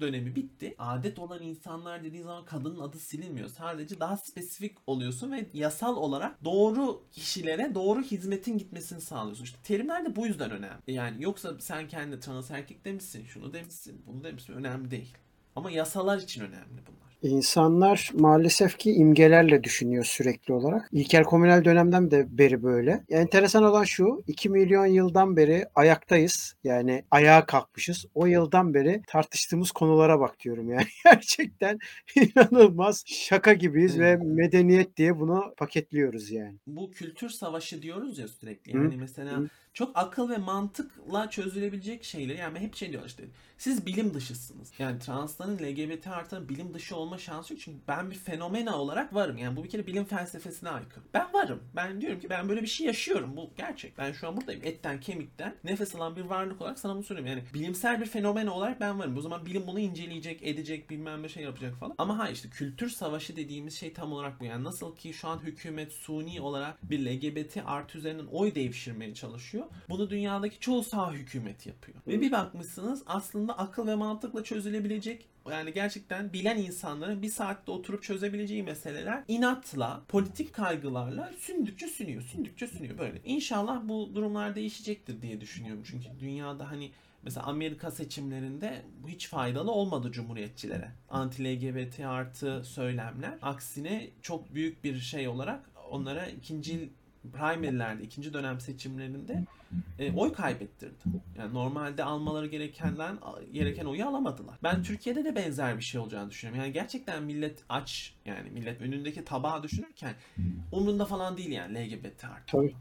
dönemi bitti. Adet olan insanlar dediğin zaman kadının adı silinmiyor. Sadece daha spesifik oluyorsun ve yasal olarak doğru kişilere doğru hizmetin gitmesini sağlıyorsun. İşte terimler de bu yüzden önemli. Yani yoksa sen kendi trans erkek demişsin, şunu demişsin, bunu demişsin önemli değil. Ama yasalar için önemli bunlar.
İnsanlar maalesef ki imgelerle düşünüyor sürekli olarak. İlkel komünel dönemden de beri böyle. Enteresan olan şu, 2 milyon yıldan beri ayaktayız. Yani ayağa kalkmışız. O yıldan beri tartıştığımız konulara bak diyorum yani. Gerçekten inanılmaz şaka gibiyiz
Hı.
ve medeniyet diye bunu paketliyoruz yani.
Bu kültür savaşı diyoruz ya sürekli.
Hı,
Yani mesela
hı.
Çok akıl ve mantıkla çözülebilecek şeyler. Yani hep şey diyor işte. Siz bilim dışısınız. Yani transların LGBT artıların bilim dışı olma şansı yok. Çünkü ben bir fenomena olarak varım. Yani bu bir kere bilim felsefesine aykırı. Ben varım. Ben diyorum ki ben böyle bir şey yaşıyorum. Bu gerçek. Ben şu an buradayım. Etten kemikten nefes alan bir varlık olarak sana bunu söylüyorum. Yani bilimsel bir fenomen olarak ben varım. O zaman bilim bunu inceleyecek, edecek, bilmem ne şey yapacak falan. Ama hayır işte kültür savaşı dediğimiz şey tam olarak bu. Yani nasıl ki şu an hükümet suni olarak bir LGBT artı üzerinden oy devşirmeye çalışıyor. Bunu dünyadaki çoğu sağ hükümet yapıyor. Ve bir bakmışsınız aslında akıl ve mantıkla çözülebilecek yani gerçekten bilen insanların bir saatte oturup çözebileceği meseleler inatla, politik kaygılarla sündükçe sünüyor, sündükçe sünüyor böyle. İnşallah bu durumlar değişecektir diye düşünüyorum. Çünkü dünyada hani Mesela Amerika seçimlerinde hiç faydalı olmadı cumhuriyetçilere. Anti-LGBT artı söylemler. Aksine çok büyük bir şey olarak onlara ikinci primary'lerde, ikinci dönem seçimlerinde e, oy kaybettirdi. Yani normalde almaları gerekenden gereken oyu alamadılar. Ben Türkiye'de de benzer bir şey olacağını düşünüyorum. Yani gerçekten millet aç yani millet önündeki tabağı düşünürken umrunda falan değil yani LGBT artı.
Tabii.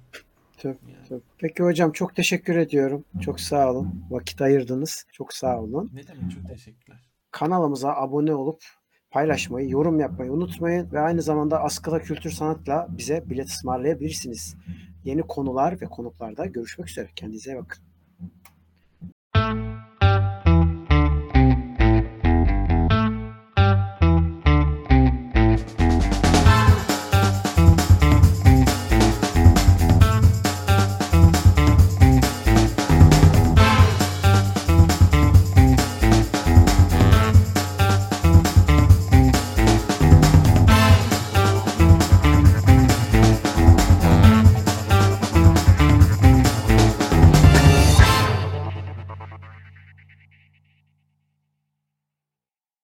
Tabii,
Yani.
tabii. Peki hocam çok teşekkür ediyorum. Çok sağ olun. Vakit ayırdınız. Çok sağ olun.
Ne demek çok teşekkürler.
Kanalımıza abone olup paylaşmayı, yorum yapmayı unutmayın ve aynı zamanda Askıda Kültür Sanat'la bize bilet ısmarlayabilirsiniz. Yeni konular ve konuklarda görüşmek üzere. Kendinize bakın.